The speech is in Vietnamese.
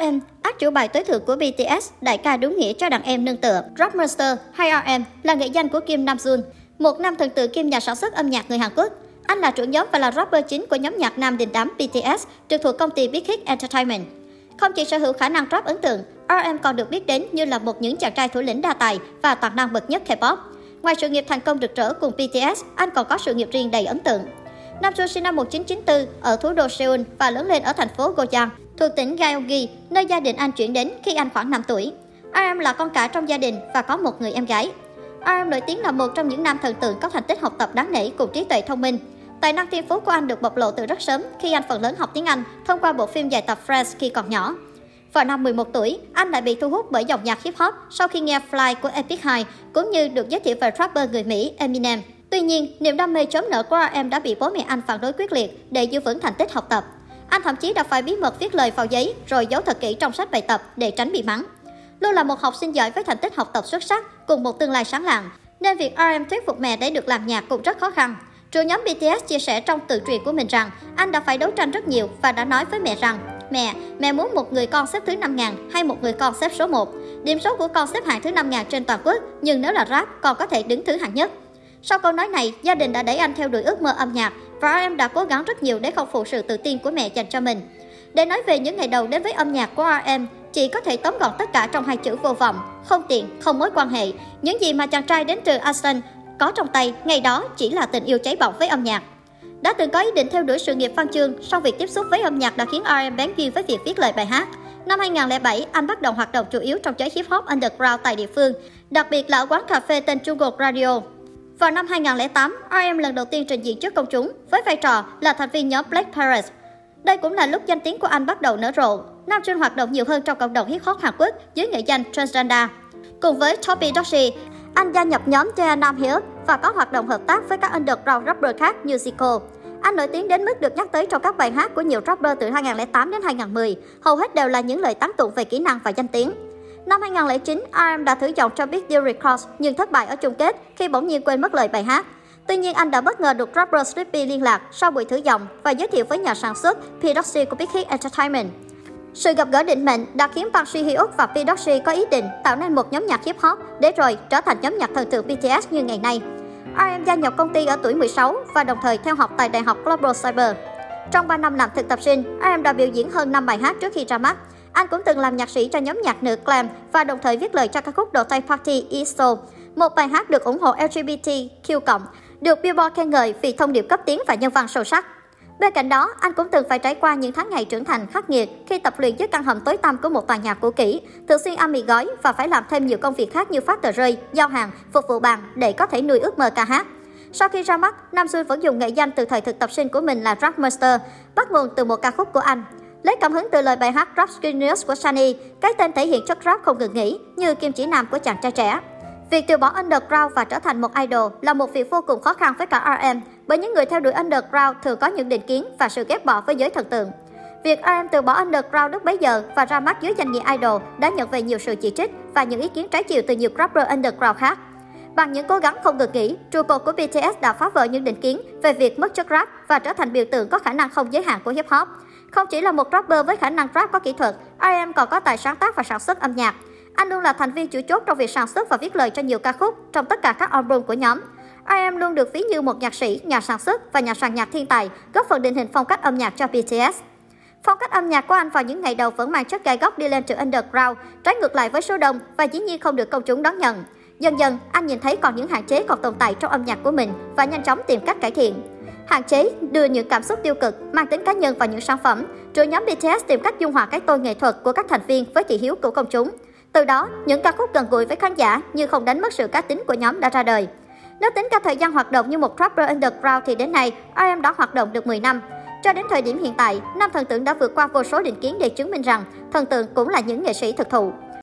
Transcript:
RM, ác chủ bài tối thượng của BTS, đại ca đúng nghĩa cho đàn em nương tựa. Rockmaster, hay RM là nghệ danh của Kim Nam Jun, một nam thần tượng kim nhà sản xuất âm nhạc người Hàn Quốc. Anh là trưởng nhóm và là rapper chính của nhóm nhạc nam đình đám BTS, trực thuộc công ty Big Hit Entertainment. Không chỉ sở hữu khả năng rap ấn tượng, RM còn được biết đến như là một những chàng trai thủ lĩnh đa tài và toàn năng bậc nhất K-pop. Ngoài sự nghiệp thành công rực rỡ cùng BTS, anh còn có sự nghiệp riêng đầy ấn tượng. Nam Jun sinh năm 1994 ở thủ đô Seoul và lớn lên ở thành phố Goyang, thuộc tỉnh Gyeonggi, nơi gia đình anh chuyển đến khi anh khoảng 5 tuổi. RM là con cả trong gia đình và có một người em gái. RM nổi tiếng là một trong những nam thần tượng có thành tích học tập đáng nể cùng trí tuệ thông minh. Tài năng thiên phú của anh được bộc lộ từ rất sớm khi anh phần lớn học tiếng Anh thông qua bộ phim dài tập Friends khi còn nhỏ. Vào năm 11 tuổi, anh lại bị thu hút bởi dòng nhạc hip hop sau khi nghe Fly của Epic High, cũng như được giới thiệu về rapper người Mỹ Eminem. Tuy nhiên, niềm đam mê chớm nở của em đã bị bố mẹ anh phản đối quyết liệt để giữ vững thành tích học tập. Anh thậm chí đã phải bí mật viết lời vào giấy rồi giấu thật kỹ trong sách bài tập để tránh bị mắng. Luôn là một học sinh giỏi với thành tích học tập xuất sắc cùng một tương lai sáng lạng, nên việc RM thuyết phục mẹ để được làm nhạc cũng rất khó khăn. Trưởng nhóm BTS chia sẻ trong tự truyện của mình rằng anh đã phải đấu tranh rất nhiều và đã nói với mẹ rằng Mẹ, mẹ muốn một người con xếp thứ 5.000 hay một người con xếp số 1. Điểm số của con xếp hạng thứ 5.000 trên toàn quốc, nhưng nếu là rap, con có thể đứng thứ hạng nhất. Sau câu nói này, gia đình đã đẩy anh theo đuổi ước mơ âm nhạc và em đã cố gắng rất nhiều để không phụ sự tự tin của mẹ dành cho mình. Để nói về những ngày đầu đến với âm nhạc của RM, chị có thể tóm gọn tất cả trong hai chữ vô vọng, không tiền, không mối quan hệ. Những gì mà chàng trai đến từ Aston có trong tay ngày đó chỉ là tình yêu cháy bỏng với âm nhạc. Đã từng có ý định theo đuổi sự nghiệp văn chương, song việc tiếp xúc với âm nhạc đã khiến RM bén duyên với việc viết lời bài hát. Năm 2007, anh bắt đầu hoạt động chủ yếu trong giới hip hop underground tại địa phương, đặc biệt là ở quán cà phê tên Jungle Radio. Vào năm 2008, RM lần đầu tiên trình diễn trước công chúng với vai trò là thành viên nhóm Black Paris. Đây cũng là lúc danh tiếng của anh bắt đầu nở rộ. Nam Jun hoạt động nhiều hơn trong cộng đồng hip hop Hàn Quốc dưới nghệ danh Transgender. Cùng với Topi Doshi, anh gia nhập nhóm Chea Nam Hiếu và có hoạt động hợp tác với các underground rapper khác như Zico. Anh nổi tiếng đến mức được nhắc tới trong các bài hát của nhiều rapper từ 2008 đến 2010, hầu hết đều là những lời tán tụng về kỹ năng và danh tiếng. Năm 2009, RM đã thử giọng cho Big Deal Records nhưng thất bại ở chung kết khi bỗng nhiên quên mất lời bài hát. Tuy nhiên, anh đã bất ngờ được rapper Slippy liên lạc sau buổi thử giọng và giới thiệu với nhà sản xuất P. Doxy của Big Hit Entertainment. Sự gặp gỡ định mệnh đã khiến Park Ji Hyuk và P. Doxy có ý định tạo nên một nhóm nhạc hip hop để rồi trở thành nhóm nhạc thần tượng BTS như ngày nay. RM gia nhập công ty ở tuổi 16 và đồng thời theo học tại Đại học Global Cyber. Trong 3 năm làm thực tập sinh, RM đã biểu diễn hơn 5 bài hát trước khi ra mắt. Anh cũng từng làm nhạc sĩ cho nhóm nhạc nữ Glam và đồng thời viết lời cho ca khúc đầu tay Party ISO, một bài hát được ủng hộ LGBTQ+, được Billboard khen ngợi vì thông điệp cấp tiến và nhân văn sâu sắc. Bên cạnh đó, anh cũng từng phải trải qua những tháng ngày trưởng thành khắc nghiệt khi tập luyện dưới căn hầm tối tăm của một tòa nhà cũ kỹ, thường xuyên ăn mì gói và phải làm thêm nhiều công việc khác như phát tờ rơi, giao hàng, phục vụ bàn để có thể nuôi ước mơ ca hát. Sau khi ra mắt, Nam Xuân vẫn dùng nghệ danh từ thời thực tập sinh của mình là Rap bắt nguồn từ một ca khúc của anh. Lấy cảm hứng từ lời bài hát Rap Genius của Sunny, cái tên thể hiện chất rap không ngừng nghỉ như kim chỉ nam của chàng trai trẻ. Việc từ bỏ underground và trở thành một idol là một việc vô cùng khó khăn với cả RM, bởi những người theo đuổi underground thường có những định kiến và sự ghét bỏ với giới thần tượng. Việc RM từ bỏ underground lúc bấy giờ và ra mắt dưới danh nghĩa idol đã nhận về nhiều sự chỉ trích và những ý kiến trái chiều từ nhiều rapper underground khác. Bằng những cố gắng không ngừng nghỉ, trụ cột của BTS đã phá vỡ những định kiến về việc mất chất rap và trở thành biểu tượng có khả năng không giới hạn của hip hop. Không chỉ là một rapper với khả năng rap có kỹ thuật, RM còn có tài sáng tác và sản xuất âm nhạc. Anh luôn là thành viên chủ chốt trong việc sản xuất và viết lời cho nhiều ca khúc trong tất cả các album của nhóm. RM luôn được ví như một nhạc sĩ, nhà sản xuất và nhà soạn nhạc thiên tài, góp phần định hình phong cách âm nhạc cho BTS. Phong cách âm nhạc của anh vào những ngày đầu vẫn mang chất gai góc đi lên từ underground, trái ngược lại với số đông và dĩ nhiên không được công chúng đón nhận. Dần dần, anh nhìn thấy còn những hạn chế còn tồn tại trong âm nhạc của mình và nhanh chóng tìm cách cải thiện. Hạn chế đưa những cảm xúc tiêu cực, mang tính cá nhân vào những sản phẩm, rồi nhóm BTS tìm cách dung hòa cái tôi nghệ thuật của các thành viên với thị hiếu của công chúng. Từ đó, những ca khúc gần gũi với khán giả như không đánh mất sự cá tính của nhóm đã ra đời. Nếu tính cả thời gian hoạt động như một rapper underground thì đến nay, RM đã hoạt động được 10 năm. Cho đến thời điểm hiện tại, nam thần tượng đã vượt qua vô số định kiến để chứng minh rằng thần tượng cũng là những nghệ sĩ thực thụ.